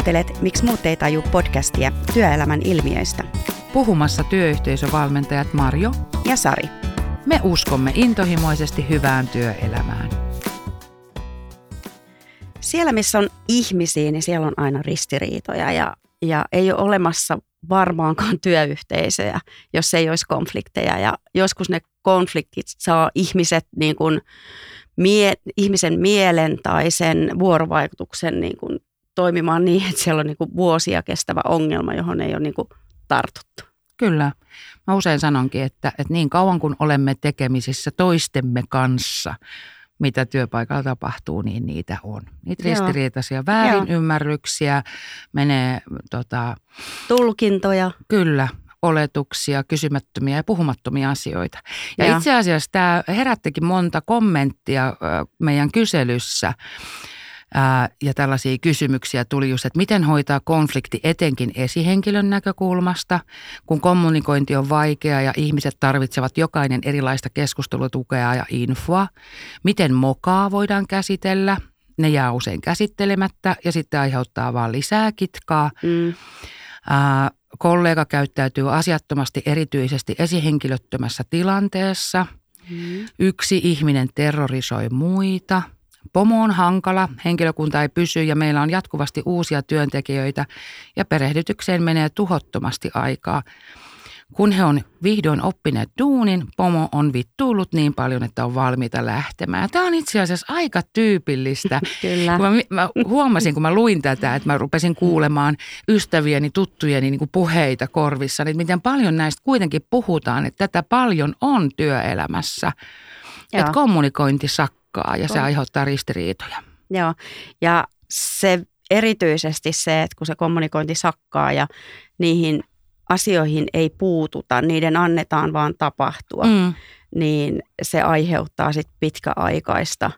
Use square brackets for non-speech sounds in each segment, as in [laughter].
Kuuntelet Miksi muut ei taju podcastia työelämän ilmiöistä. Puhumassa työyhteisövalmentajat Marjo ja Sari. Me uskomme intohimoisesti hyvään työelämään. Siellä, missä on ihmisiä, niin siellä on aina ristiriitoja ja, ja ei ole olemassa varmaankaan [laughs] työyhteisöjä, jos ei olisi konflikteja. Ja joskus ne konfliktit saa ihmiset niin kuin mie, ihmisen mielen tai sen vuorovaikutuksen niin kuin toimimaan niin, että siellä on niin kuin vuosia kestävä ongelma, johon ei ole niin kuin tartuttu. Kyllä. Mä usein sanonkin, että, että niin kauan kun olemme tekemisissä toistemme kanssa, mitä työpaikalla tapahtuu, niin niitä on. Niitä Joo. ristiriitaisia väärinymmärryksiä, menee tota, tulkintoja. Kyllä, oletuksia, kysymättömiä ja puhumattomia asioita. Ja, ja. itse asiassa tämä herättikin monta kommenttia meidän kyselyssä ja tällaisia kysymyksiä tuli just, että miten hoitaa konflikti etenkin esihenkilön näkökulmasta, kun kommunikointi on vaikea ja ihmiset tarvitsevat jokainen erilaista keskustelutukea ja infoa. Miten mokaa voidaan käsitellä, ne jää usein käsittelemättä ja sitten aiheuttaa vaan lisää kitkaa. Mm. Ää, kollega käyttäytyy asiattomasti erityisesti esihenkilöttömässä tilanteessa. Mm. Yksi ihminen terrorisoi muita – Pomo on hankala, henkilökunta ei pysy ja meillä on jatkuvasti uusia työntekijöitä ja perehdytykseen menee tuhottomasti aikaa. Kun he on vihdoin oppineet duunin, pomo on vittuullut niin paljon, että on valmiita lähtemään. Tämä on itse asiassa aika tyypillistä. [laughs] Kyllä. Kun mä, mä huomasin, kun mä luin tätä, että mä rupesin kuulemaan ystävieni, tuttujeni niin kuin puheita korvissa, niin miten paljon näistä kuitenkin puhutaan, että tätä paljon on työelämässä. Joo. Että kommunikointi sakkaa ja se aiheuttaa ristiriitoja. Joo, ja se erityisesti se, että kun se kommunikointi sakkaa ja niihin asioihin ei puututa, niiden annetaan vaan tapahtua, mm. niin se aiheuttaa sitten pitkäaikaista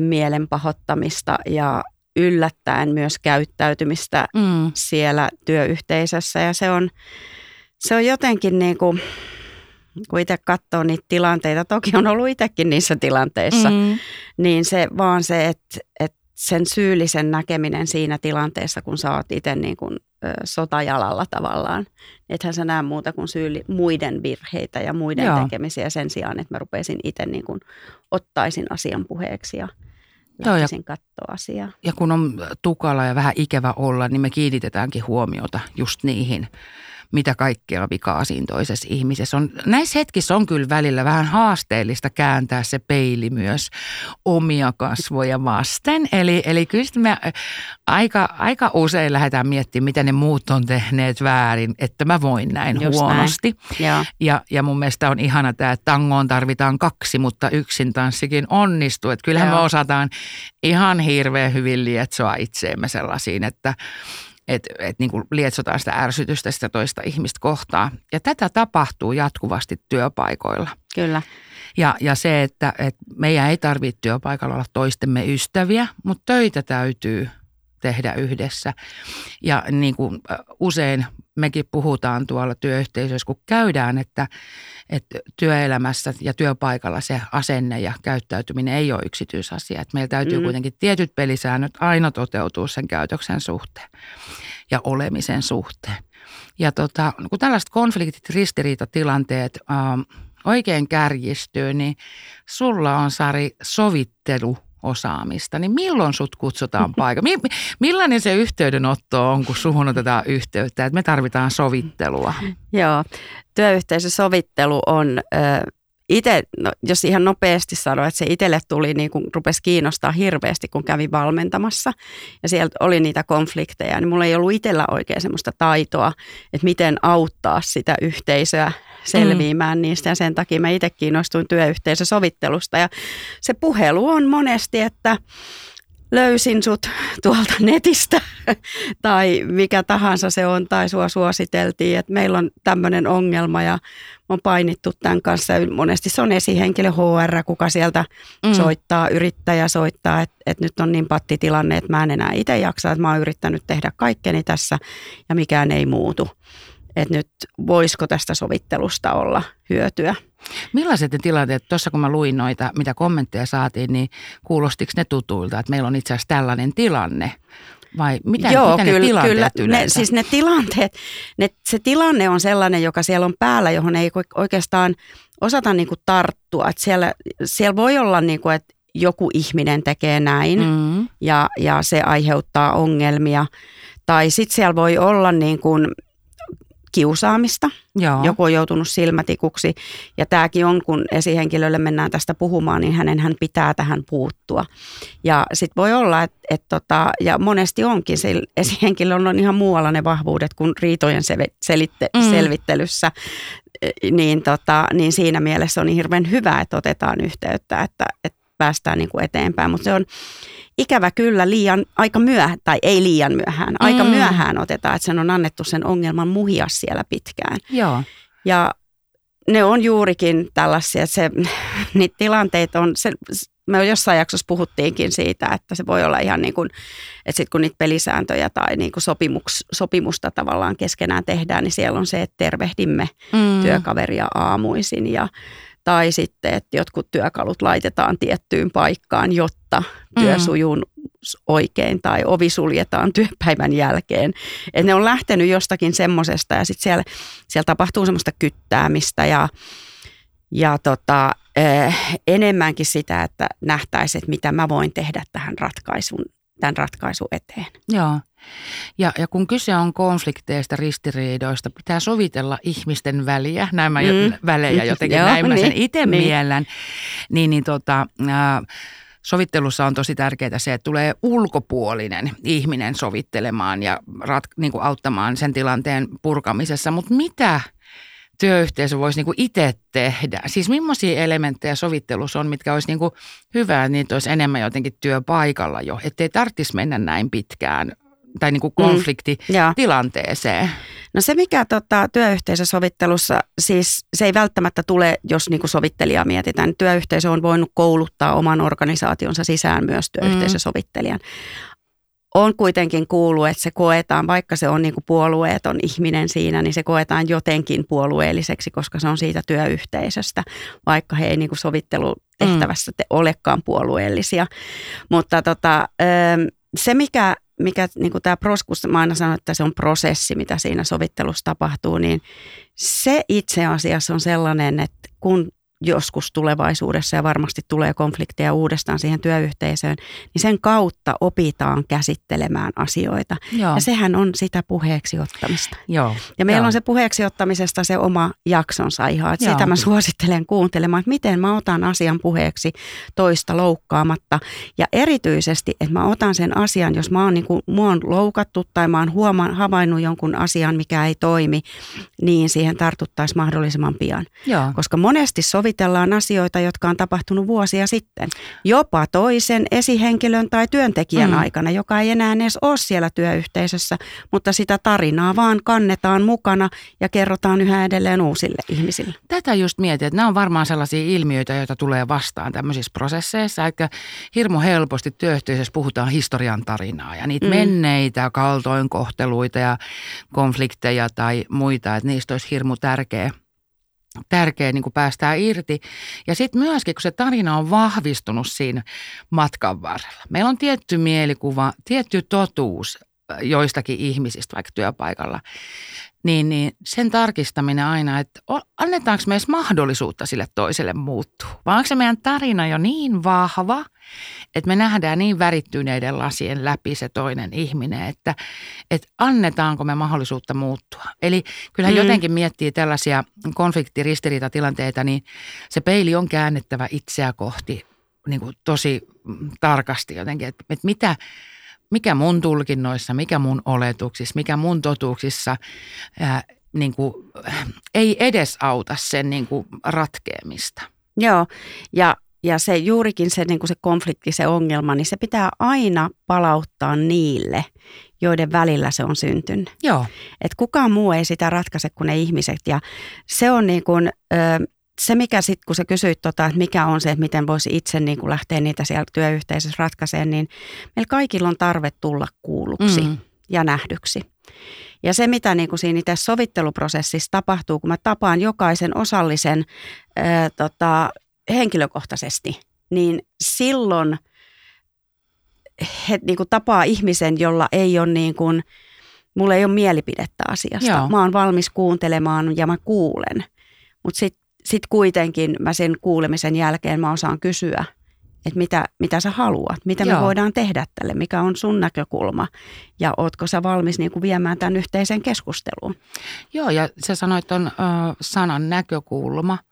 mielenpahoittamista ja yllättäen myös käyttäytymistä mm. siellä työyhteisössä. Ja se on, se on jotenkin niin kuin, kun itse katsoo niitä tilanteita, toki on ollut itsekin niissä tilanteissa, mm. niin se vaan se, että, että sen syyllisen näkeminen siinä tilanteessa, kun sä oot itse niin kuin, ö, sotajalalla tavallaan. Ethän sä näe muuta kuin syyli, muiden virheitä ja muiden Joo. tekemisiä sen sijaan, että mä rupesin itse niin kuin, ottaisin asian puheeksi ja lähtisin katsoa asiaa. Ja kun on tukala ja vähän ikävä olla, niin me kiinnitetäänkin huomiota just niihin mitä kaikkea vikaa siinä toisessa ihmisessä on. Näissä hetkissä on kyllä välillä vähän haasteellista kääntää se peili myös omia kasvoja vasten. Eli, eli kyllä me aika, aika usein lähdetään miettimään, mitä ne muut on tehneet väärin, että mä voin näin Just huonosti. Näin. Ja, ja mun mielestä on ihana tämä, että tangoon tarvitaan kaksi, mutta yksin tanssikin onnistuu. Että kyllähän Joo. me osataan ihan hirveän hyvin lietsoa itseemme sellaisiin, että että et niin lietsotaan sitä ärsytystä sitä toista ihmistä kohtaa. Ja tätä tapahtuu jatkuvasti työpaikoilla. Kyllä. Ja, ja se, että, että meidän ei tarvitse työpaikalla olla toistemme ystäviä, mutta töitä täytyy tehdä yhdessä. Ja niin kuin usein mekin puhutaan tuolla työyhteisössä, kun käydään, että, että työelämässä ja työpaikalla se asenne ja käyttäytyminen ei ole yksityisasia. Että meillä täytyy mm. kuitenkin tietyt pelisäännöt aina toteutua sen käytöksen suhteen ja olemisen suhteen. Ja tota, kun tällaiset konfliktit, ristiriitatilanteet ähm, oikein kärjistyy, niin sulla on Sari sovittelu osaamista, niin milloin sut kutsutaan [laughs] paikalle? Millainen se yhteydenotto on, kun suhun otetaan yhteyttä, että me tarvitaan sovittelua? Joo, työyhteisösovittelu on itse, no, jos ihan nopeasti sanoa, että se itselle tuli, niin kuin rupesi kiinnostaa hirveästi, kun kävi valmentamassa. Ja sieltä oli niitä konflikteja, niin mulla ei ollut itsellä oikein semmoista taitoa, että miten auttaa sitä yhteisöä selviämään mm. niistä. Ja sen takia mä itse kiinnostuin työyhteisösovittelusta. Ja se puhelu on monesti, että löysin sut tuolta netistä [laughs] tai mikä tahansa se on tai sua suositeltiin, että meillä on tämmöinen ongelma ja on painittu tämän kanssa. Monesti se on esihenkilö HR, kuka sieltä mm. soittaa, yrittäjä soittaa, että, että nyt on niin pattitilanne, että mä en enää itse jaksa, että mä oon yrittänyt tehdä kaikkeni tässä ja mikään ei muutu että nyt voisiko tästä sovittelusta olla hyötyä. Millaiset ne tilanteet, tuossa kun mä luin noita, mitä kommentteja saatiin, niin kuulostiko ne tutuilta, että meillä on itse asiassa tällainen tilanne? vai mitä, Joo, mitä kyllä, ne tilanteet kyllä. Ne, siis ne tilanteet, ne, se tilanne on sellainen, joka siellä on päällä, johon ei oikeastaan osata niin kuin tarttua. Että siellä, siellä voi olla, niin kuin, että joku ihminen tekee näin mm. ja, ja se aiheuttaa ongelmia. Tai sitten siellä voi olla niin kuin kiusaamista. Joo. Joku on joutunut silmätikuksi ja tämäkin on, kun esihenkilölle mennään tästä puhumaan, niin hänen hän pitää tähän puuttua. Ja sitten voi olla, että et tota, ja monesti onkin, se esihenkilöllä on ihan muualla ne vahvuudet kuin riitojen selitte, mm. selvittelyssä, niin, tota, niin siinä mielessä on hirveän hyvä, että otetaan yhteyttä, että, että päästään niin kuin eteenpäin. Mutta se on ikävä kyllä liian aika myöhään, tai ei liian myöhään, aika mm. myöhään otetaan, että sen on annettu sen ongelman muhia siellä pitkään. Joo. Ja ne on juurikin tällaisia, että se, [laughs] niitä tilanteita on, se, me jossain jaksossa puhuttiinkin siitä, että se voi olla ihan niin kuin, että sitten kun niitä pelisääntöjä tai niin kuin sopimuks, sopimusta tavallaan keskenään tehdään, niin siellä on se, että tervehdimme mm. työkaveria aamuisin ja tai sitten, että jotkut työkalut laitetaan tiettyyn paikkaan, jotta työ mm. sujuu oikein tai ovi suljetaan työpäivän jälkeen. Et ne on lähtenyt jostakin semmoisesta ja sitten siellä, siellä tapahtuu semmoista kyttäämistä ja, ja tota, eh, enemmänkin sitä, että nähtäisiin, että mitä mä voin tehdä tähän ratkaisun, tämän ratkaisun eteen. Joo. Ja, ja kun kyse on konflikteista, ristiriidoista, pitää sovitella ihmisten väliä, näin mä, mm. välejä [laughs] jotenkin, Joo, näin mä sen niin, itse niin. miellän, niin, niin tota, äh, sovittelussa on tosi tärkeää se, että tulee ulkopuolinen ihminen sovittelemaan ja rat, niin kuin auttamaan sen tilanteen purkamisessa, mutta mitä työyhteisö voisi niin itse tehdä? Siis millaisia elementtejä sovittelussa on, mitkä olisi niin kuin hyvä, että niitä olisi enemmän jotenkin työpaikalla jo, ettei tarvitsisi mennä näin pitkään tai niin kuin mm. konfliktitilanteeseen? Mm, no se, mikä tota, työyhteisösovittelussa, siis se ei välttämättä tule, jos niin kuin sovittelijaa mietitään. Työyhteisö on voinut kouluttaa oman organisaationsa sisään myös työyhteisösovittelijan. Mm. On kuitenkin kuullut, että se koetaan, vaikka se on niin kuin puolueeton ihminen siinä, niin se koetaan jotenkin puolueelliseksi, koska se on siitä työyhteisöstä, vaikka he ei niin kuin sovittelutehtävässä mm. olekaan puolueellisia. Mutta tota, se, mikä mikä niin kuin tämä proskus, mä aina sanon, että se on prosessi, mitä siinä sovittelussa tapahtuu, niin se itse asiassa on sellainen, että kun joskus tulevaisuudessa ja varmasti tulee konflikteja uudestaan siihen työyhteisöön, niin sen kautta opitaan käsittelemään asioita. Joo. Ja sehän on sitä puheeksi ottamista. Joo. Ja meillä Joo. on se puheeksi ottamisesta se oma jaksonsa ihan, että Joo. sitä mä suosittelen kuuntelemaan, että miten mä otan asian puheeksi toista loukkaamatta. Ja erityisesti, että mä otan sen asian, jos mä oon, niin kuin, mua on loukattu tai mä oon huomaan, havainnut jonkun asian, mikä ei toimi, niin siihen tartuttaisiin mahdollisimman pian. Joo. Koska monesti sovit sovitellaan asioita, jotka on tapahtunut vuosia sitten. Jopa toisen esihenkilön tai työntekijän mm. aikana, joka ei enää edes ole siellä työyhteisössä, mutta sitä tarinaa vaan kannetaan mukana ja kerrotaan yhä edelleen uusille ihmisille. Tätä just mietin, että nämä on varmaan sellaisia ilmiöitä, joita tulee vastaan tämmöisissä prosesseissa, että hirmu helposti työyhteisössä puhutaan historian tarinaa ja niitä mm. menneitä kaltoinkohteluita ja konflikteja tai muita, että niistä olisi hirmu tärkeä – tärkeä niin kuin päästää irti. Ja sitten myöskin, kun se tarina on vahvistunut siinä matkan varrella. Meillä on tietty mielikuva, tietty totuus joistakin ihmisistä vaikka työpaikalla, niin, niin sen tarkistaminen aina, että annetaanko me edes mahdollisuutta sille toiselle muuttua. Vai onko se meidän tarina jo niin vahva, että me nähdään niin värittyneiden lasien läpi se toinen ihminen, että, että annetaanko me mahdollisuutta muuttua. Eli kyllähän mm. jotenkin miettii tällaisia konfliktiristiriitatilanteita, niin se peili on käännettävä itseä kohti niin kuin tosi tarkasti jotenkin, että, että mitä, mikä mun tulkinnoissa, mikä mun oletuksissa, mikä mun totuuksissa ää, niin kuin, ei edes auta sen niin kuin ratkeamista. Joo, ja ja se juurikin se, niin kuin se konflikti, se ongelma, niin se pitää aina palauttaa niille, joiden välillä se on syntynyt. Joo. Et kukaan muu ei sitä ratkaise kuin ne ihmiset. Ja se on niin kuin, se, mikä sitten, kun sä kysyit, tota, että mikä on se, että miten voisi itse niin kuin lähteä niitä siellä työyhteisössä ratkaisemaan, niin meillä kaikilla on tarve tulla kuulluksi mm. ja nähdyksi. Ja se, mitä niin kuin siinä itse sovitteluprosessissa tapahtuu, kun mä tapaan jokaisen osallisen ää, tota, henkilökohtaisesti, niin silloin he niin kuin tapaa ihmisen, jolla ei ole niin kuin, mulla ei ole mielipidettä asiasta. Joo. Mä oon valmis kuuntelemaan ja mä kuulen. Mutta sitten sit kuitenkin mä sen kuulemisen jälkeen mä osaan kysyä, että mitä, mitä sä haluat, mitä Joo. me voidaan tehdä tälle, mikä on sun näkökulma ja ootko sä valmis niin kuin viemään tämän yhteiseen keskusteluun. Joo ja sä sanoit on äh, sanan näkökulma –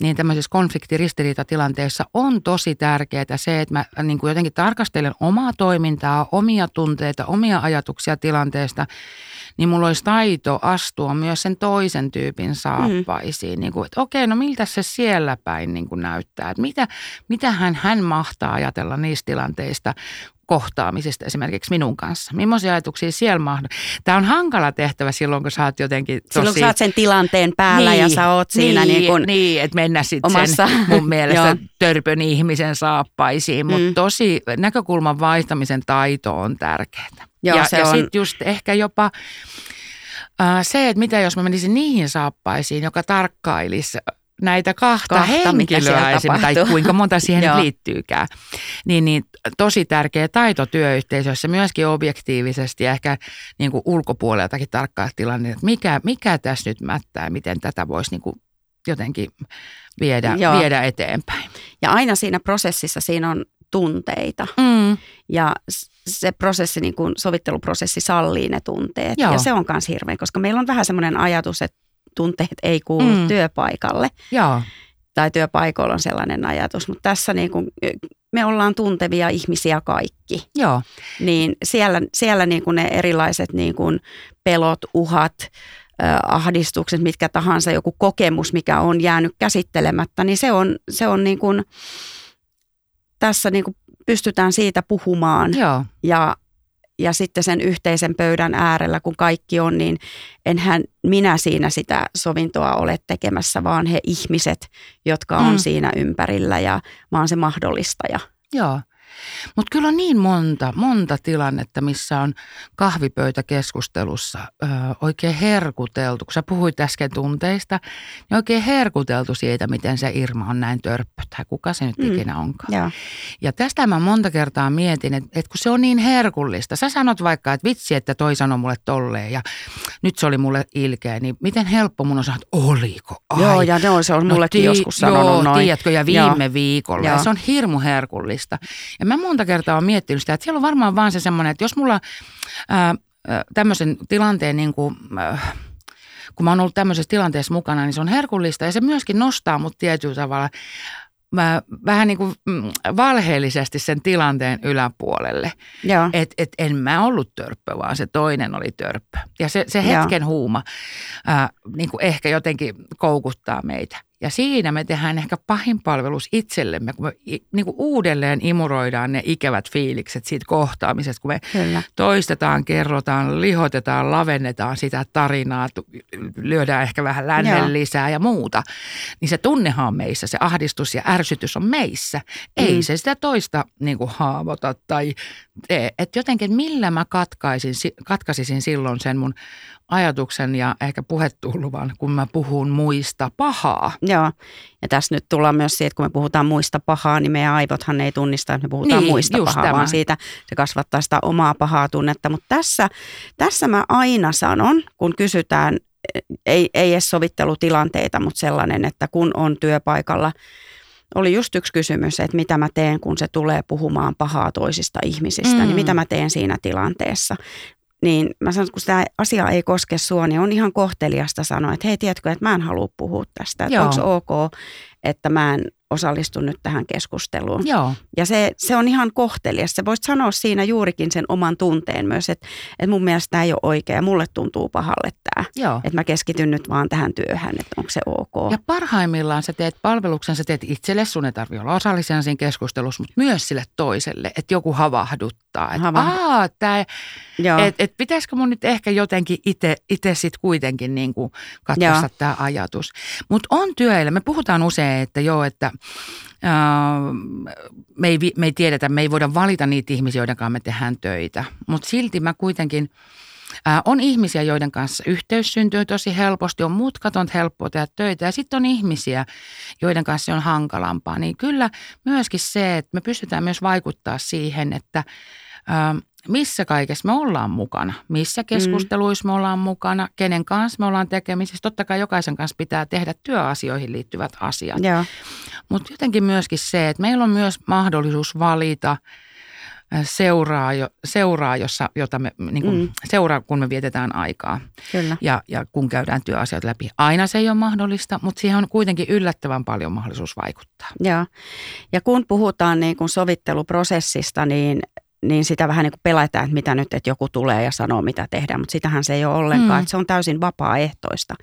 niin tämmöisissä konfliktiristiriitatilanteissa on tosi tärkeää se, että mä niin kuin jotenkin tarkastelen omaa toimintaa, omia tunteita, omia ajatuksia tilanteesta, niin mulla olisi taito astua myös sen toisen tyypin saappaisiin. Mm. Niin kuin, että okei, no miltä se siellä päin niin kuin näyttää, että mitä, mitä hän, hän mahtaa ajatella niistä tilanteista, kohtaamisesta esimerkiksi minun kanssa? Millaisia ajatuksia siellä mahdollista? Tämä on hankala tehtävä silloin, kun sä oot jotenkin tosi... Silloin, kun sä oot sen tilanteen päällä niin, ja sä oot siinä niin, niin, kun niin että mennä sitten omassa... sen [laughs] mun mielestä törpön ihmisen saappaisiin, mutta mm. tosi näkökulman vaihtamisen taito on tärkeää. Joo, ja, ja on... sitten just ehkä jopa se, että mitä jos mä menisin niihin saappaisiin, joka tarkkailisi näitä kahta, kahta henkilöä tai kuinka monta siihen [laughs] liittyykään, niin, niin tosi tärkeä taito työyhteisössä myöskin objektiivisesti ja ehkä niin kuin ulkopuoleltakin tarkkaa tilanne, että mikä, mikä tässä nyt mättää, miten tätä voisi niin kuin jotenkin viedä, viedä eteenpäin. Ja aina siinä prosessissa siinä on tunteita. Mm. Ja se prosessi, niin kuin sovitteluprosessi sallii ne tunteet. Joo. Ja se on myös hirveä, koska meillä on vähän semmoinen ajatus, että tunteet ei kuulu mm. työpaikalle. Joo. Tai työpaikoilla on sellainen ajatus, mutta tässä niin kuin, me ollaan tuntevia ihmisiä kaikki. Joo. Niin siellä, siellä niin kuin ne erilaiset niin kuin pelot, uhat, ahdistukset, mitkä tahansa, joku kokemus, mikä on jäänyt käsittelemättä, niin se on, se on niin kuin, tässä niin kuin pystytään siitä puhumaan. Joo. Ja ja sitten sen yhteisen pöydän äärellä, kun kaikki on, niin enhän minä siinä sitä sovintoa ole tekemässä, vaan he ihmiset, jotka on mm. siinä ympärillä ja mä oon se mahdollistaja. Joo. Mutta kyllä on niin monta, monta tilannetta, missä on kahvipöytäkeskustelussa ö, oikein herkuteltu. Kun sä puhuit äsken tunteista, niin oikein herkuteltu siitä, miten se Irma on näin törppö tai kuka se nyt mm. ikinä onkaan. Ja. ja tästä mä monta kertaa mietin, että, että kun se on niin herkullista. Sä sanot vaikka, että vitsi, että toi sanoi mulle tolleen ja nyt se oli mulle ilkeä, niin miten helppo mun on sanoa, että oliko? Ai. Joo, ja no, se on no, mullekin tii- joskus sanonut joo, noin. tiedätkö, ja viime joo. viikolla. Joo. Ja se on hirmu herkullista. Ja mä monta kertaa olen miettinyt sitä, että siellä on varmaan vaan se semmoinen, että jos mulla ää, tämmöisen tilanteen niin kuin, ää, kun mä oon ollut tämmöisessä tilanteessa mukana, niin se on herkullista ja se myöskin nostaa mut tietyllä tavalla mä vähän niin kuin mm, valheellisesti sen tilanteen yläpuolelle. Että et en mä ollut törppö, vaan se toinen oli törppö. Ja se, se hetken Joo. huuma ää, niin kuin ehkä jotenkin koukuttaa meitä. Ja siinä me tehdään ehkä pahin palvelus itsellemme, kun me niin kuin uudelleen imuroidaan ne ikävät fiilikset siitä kohtaamisesta, kun me Kyllä. toistetaan, kerrotaan, lihotetaan, lavennetaan sitä tarinaa, lyödään ehkä vähän lännen lisää ja muuta. Niin se tunnehan on meissä, se ahdistus ja ärsytys on meissä. Ei mm. se sitä toista niin kuin haavoita tai tee. Että jotenkin millä mä katkaisin, katkaisisin silloin sen mun ajatuksen ja ehkä puhetulvan, kun mä puhun muista pahaa. Joo, ja tässä nyt tullaan myös siihen, että kun me puhutaan muista pahaa, niin meidän aivothan ei tunnista, että me puhutaan niin, muista pahaa, tämä. vaan siitä se kasvattaa sitä omaa pahaa tunnetta. Mutta tässä, tässä mä aina sanon, kun kysytään, ei, ei edes sovittelutilanteita, mutta sellainen, että kun on työpaikalla, oli just yksi kysymys, että mitä mä teen, kun se tulee puhumaan pahaa toisista ihmisistä, niin mm. niin mitä mä teen siinä tilanteessa niin mä sanon, että kun tämä asia ei koske sua, niin on ihan kohteliasta sanoa, että hei, tiedätkö, että mä en halua puhua tästä. Että onko ok, että mä en osallistu nyt tähän keskusteluun. Joo. Ja se, se on ihan kohtelias. Sä voisit sanoa siinä juurikin sen oman tunteen myös, että, että mun mielestä tämä ei ole oikea ja mulle tuntuu pahalle tämä. Että mä keskityn nyt vaan tähän työhön, että onko se ok. Ja parhaimmillaan sä teet palveluksen, sä teet itselle, sun ei tarvitse olla osallisena siinä keskustelussa, mutta myös sille toiselle, että joku havahduttaa. Että Havahdu. tää, et, et pitäisikö mun nyt ehkä jotenkin itse sit kuitenkin niin kuin katsoa tämä ajatus. Mutta on työelämä, me puhutaan usein, että joo, että me ei, me ei tiedetä, me ei voida valita niitä ihmisiä, joiden kanssa me tehdään töitä. Mutta silti mä kuitenkin Ää, on ihmisiä, joiden kanssa yhteys syntyy tosi helposti, on mutkaton helppoa tehdä töitä ja sitten on ihmisiä, joiden kanssa se on hankalampaa. Niin kyllä myöskin se, että me pystytään myös vaikuttaa siihen, että ää, missä kaikessa me ollaan mukana, missä keskusteluissa me ollaan mukana, kenen kanssa me ollaan tekemisissä. Totta kai jokaisen kanssa pitää tehdä työasioihin liittyvät asiat. Mutta jotenkin myöskin se, että meillä on myös mahdollisuus valita – seuraa, jo, seuraa jossa, jota me, niin kuin, mm. seuraa, kun me vietetään aikaa Kyllä. Ja, ja kun käydään työasiat läpi. Aina se ei ole mahdollista, mutta siihen on kuitenkin yllättävän paljon mahdollisuus vaikuttaa. Joo. Ja kun puhutaan niin kuin sovitteluprosessista, niin niin sitä vähän niin kuin pelätään, että mitä nyt, että joku tulee ja sanoo, mitä tehdään, mutta sitähän se ei ole ollenkaan, mm. että se on täysin vapaaehtoista.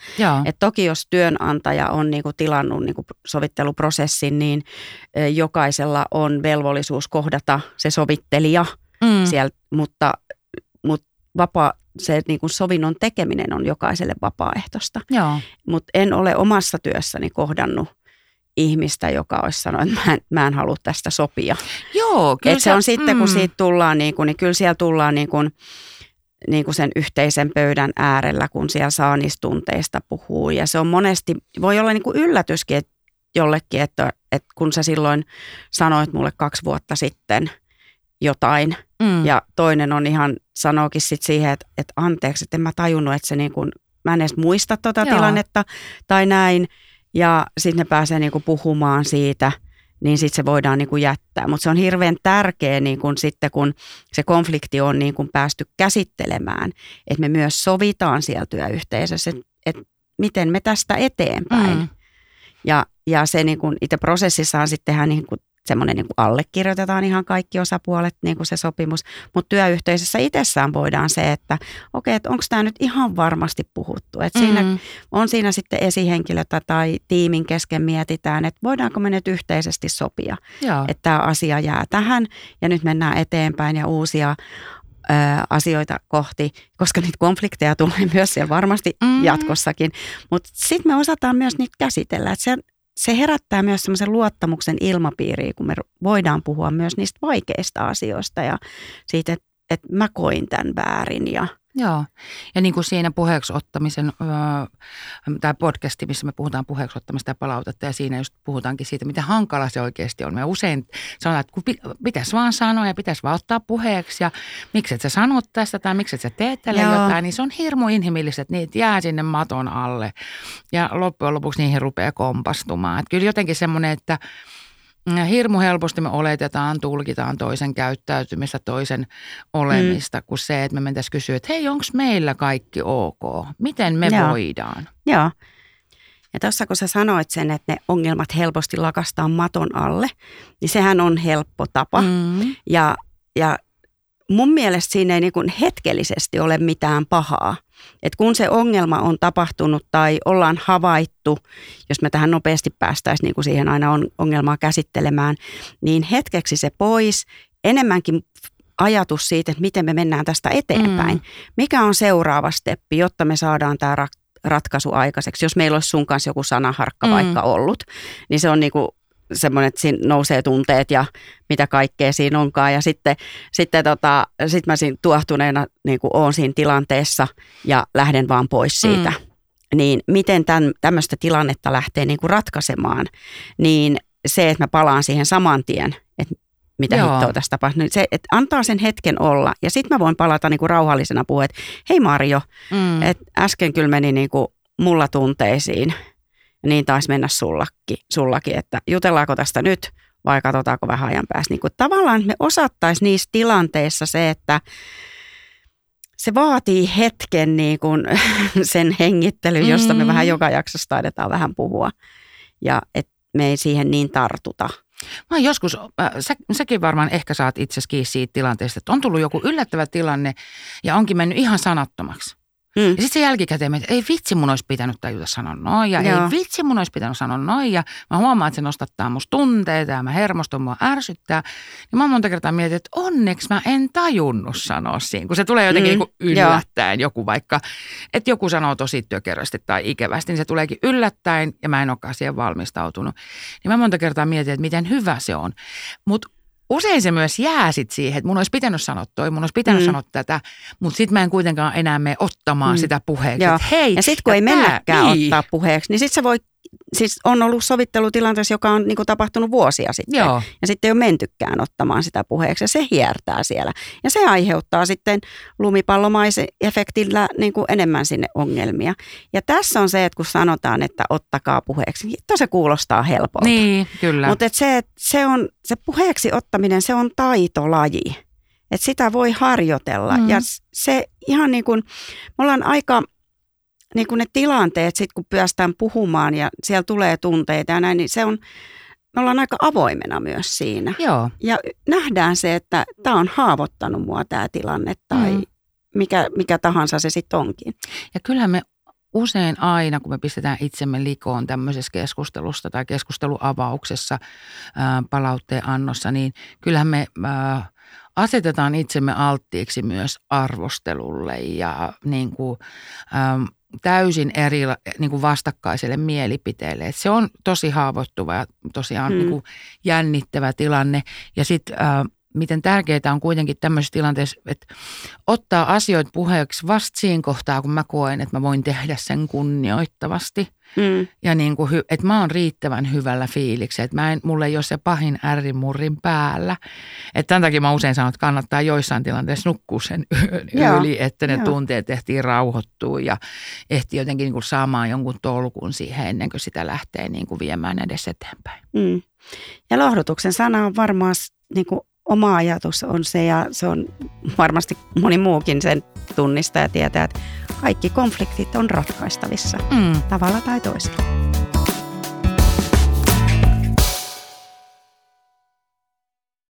että toki jos työnantaja on niin kuin tilannut niin kuin sovitteluprosessin, niin jokaisella on velvollisuus kohdata se sovittelija mm. sieltä, mutta, mutta vapaa, se niin kuin sovinnon tekeminen on jokaiselle vapaaehtoista. Mutta en ole omassa työssäni kohdannut ihmistä, joka olisi sanonut, että mä en, mä en halua tästä sopia. Joo, kyllä Et se on sitten, kun mm. siitä tullaan, niin, kuin, niin kyllä siellä tullaan niin kuin, niin kuin sen yhteisen pöydän äärellä, kun siellä saa niistä tunteista puhua. Ja se on monesti, voi olla niin kuin yllätyskin että jollekin, että, että kun sä silloin sanoit mulle kaksi vuotta sitten jotain, mm. ja toinen on ihan, sanookin sitten siihen, että, että anteeksi, että en mä tajunnut, että se niin kuin, mä en edes muista tota Joo. tilannetta tai näin, ja sitten ne pääsee niinku puhumaan siitä, niin sitten se voidaan niinku jättää. Mutta se on hirveän tärkeä niinku sitten, kun se konflikti on niinku päästy käsittelemään, että me myös sovitaan siellä työyhteisössä, että et miten me tästä eteenpäin. Mm. Ja, ja se niin kuin itse prosessissaan sitten tehdään niin kuin semmoinen niin kuin allekirjoitetaan ihan kaikki osapuolet, niin kuin se sopimus. Mutta työyhteisössä itsessään voidaan se, että okei, että onko tämä nyt ihan varmasti puhuttu. Että mm-hmm. siinä on siinä sitten esihenkilötä tai tiimin kesken mietitään, että voidaanko me nyt yhteisesti sopia, Joo. että tämä asia jää tähän ja nyt mennään eteenpäin ja uusia asioita kohti, koska niitä konflikteja tulee [laughs] myös siellä varmasti mm. jatkossakin. Mutta sitten me osataan myös niitä käsitellä. Että se se herättää myös semmoisen luottamuksen ilmapiiriä, kun me voidaan puhua myös niistä vaikeista asioista ja siitä, että, että mä koin tämän väärin ja Joo, ja niin kuin siinä puheeksi ottamisen, tämä podcasti, missä me puhutaan puheeksi ottamista ja palautetta, ja siinä just puhutaankin siitä, miten hankala se oikeasti on. Me usein sanotaan, että kun pitäisi vaan sanoa ja pitäisi vaan ottaa puheeksi, ja miksi et sä sanot tästä tai miksi et sä teet tälle Joo. jotain, niin se on hirmu inhimillistä, että niitä jää sinne maton alle. Ja loppujen lopuksi niihin rupeaa kompastumaan. Että kyllä jotenkin semmoinen, että hirmu helposti me oletetaan, tulkitaan toisen käyttäytymistä, toisen olemista, mm. kuin se, että me mentäisiin kysyä, että hei, onko meillä kaikki ok? Miten me Joo. voidaan? Joo. Ja tuossa kun sä sanoit sen, että ne ongelmat helposti lakastaa maton alle, niin sehän on helppo tapa. Mm. Ja, ja mun mielestä siinä ei niin kuin hetkellisesti ole mitään pahaa. Et kun se ongelma on tapahtunut tai ollaan havaittu, jos me tähän nopeasti päästäisiin niin kuin siihen aina on ongelmaa käsittelemään, niin hetkeksi se pois, enemmänkin ajatus siitä, että miten me mennään tästä eteenpäin. Mm. Mikä on seuraava steppi, jotta me saadaan tämä ratkaisu aikaiseksi. Jos meillä olisi sun kanssa joku sanaharkka mm. vaikka ollut, niin se on niin kuin semmoinen, että siinä nousee tunteet ja mitä kaikkea siinä onkaan. Ja sitten, sitten tota, sit mä siinä tuohtuneena niin kuin oon siinä tilanteessa ja lähden vaan pois siitä. Mm. Niin miten tämän, tämmöistä tilannetta lähtee niin kuin ratkaisemaan, niin se, että mä palaan siihen saman tien, että mitä Joo. hittoa tässä tapahtuu. Niin se, että antaa sen hetken olla ja sitten mä voin palata niin kuin rauhallisena puhua, että hei Marjo, mm. että äsken kyllä meni niin kuin mulla tunteisiin – niin taisi mennä sullakin, sullakin, että jutellaanko tästä nyt vai katsotaanko vähän ajan päästä. Niin kuin tavallaan me osattaisiin niissä tilanteissa se, että se vaatii hetken niin kuin [laughs] sen hengittelyn, josta me vähän mm. joka jaksossa taidetaan vähän puhua. Ja että me ei siihen niin tartuta. Mä joskus, äh, sä, säkin varmaan ehkä saat itse siitä tilanteesta, että on tullut joku yllättävä tilanne ja onkin mennyt ihan sanattomaksi. Mm. Ja sitten se jälkikäteen, että ei vitsi mun olisi pitänyt tajuta sanoa noin ja Joo. ei vitsi mun olisi pitänyt sanoa noin ja mä huomaan, että se nostattaa musta tunteita ja mä hermostun, mua ärsyttää. Niin mä monta kertaa mietin, että onneksi mä en tajunnut sanoa siinä, kun se tulee jotenkin mm. niin yllättäen joku vaikka, että joku sanoo tosi työkerrasti tai ikävästi, niin se tuleekin yllättäen ja mä en olekaan siihen valmistautunut. Niin mä monta kertaa mietin, että miten hyvä se on. Mutta usein se myös jää sit siihen, että mun olisi pitänyt sanoa toi, mun olisi pitänyt mm. sanoa tätä, mutta sitten mä en kuitenkaan enää mene ottamaan mm. sitä puheeksi. Että hei, ja sitten kun ei mennäkään niin. ottaa puheeksi, niin sitten se voi siis on ollut sovittelutilanteessa, joka on niin kuin tapahtunut vuosia sitten. Joo. Ja sitten ei ole mentykään ottamaan sitä puheeksi ja se hiertää siellä. Ja se aiheuttaa sitten lumipallomaisefektillä niin kuin enemmän sinne ongelmia. Ja tässä on se, että kun sanotaan, että ottakaa puheeksi, niin se kuulostaa helpolta. Niin, kyllä. Mutta se, se, on, se puheeksi ottaminen, se on taitolaji. Että sitä voi harjoitella. Mm. Ja se ihan niin kuin, me ollaan aika niin kuin ne tilanteet, sit kun päästään puhumaan ja siellä tulee tunteita ja näin, niin se on, me ollaan aika avoimena myös siinä. Joo. Ja nähdään se, että tämä on haavoittanut mua tämä tilanne tai mm. mikä, mikä tahansa se sitten onkin. Ja kyllähän me usein aina, kun me pistetään itsemme likoon tämmöisessä keskustelusta tai keskusteluavauksessa, ää, palautteen annossa, niin kyllähän me ää, asetetaan itsemme alttiiksi myös arvostelulle ja niin kuin, ää, täysin eri niin kuin vastakkaiselle mielipiteelle. Et se on tosi haavoittuva ja tosiaan hmm. niin kuin jännittävä tilanne. Ja sitten äh, miten tärkeää on kuitenkin tämmöisessä tilanteessa, että ottaa asioita puheeksi vasta siinä kohtaa, kun mä koen, että mä voin tehdä sen kunnioittavasti. Mm. Ja niin kuin, että mä oon riittävän hyvällä fiiliksi, että mä en, mulla ei ole se pahin ärrimurrin päällä. Että tämän takia mä usein sanon, että kannattaa joissain tilanteissa nukkua sen yön yli, että ne Joo. tunteet ehtii rauhoittua ja ehtii jotenkin niin kuin saamaan jonkun tolkun siihen ennen kuin sitä lähtee niin kuin viemään edes eteenpäin. Mm. Ja lohdutuksen sana on varmaan niin kuin oma ajatus on se ja se on varmasti moni muukin sen tunnistaa ja tietää, että kaikki konfliktit on ratkaistavissa mm. tavalla tai toisella.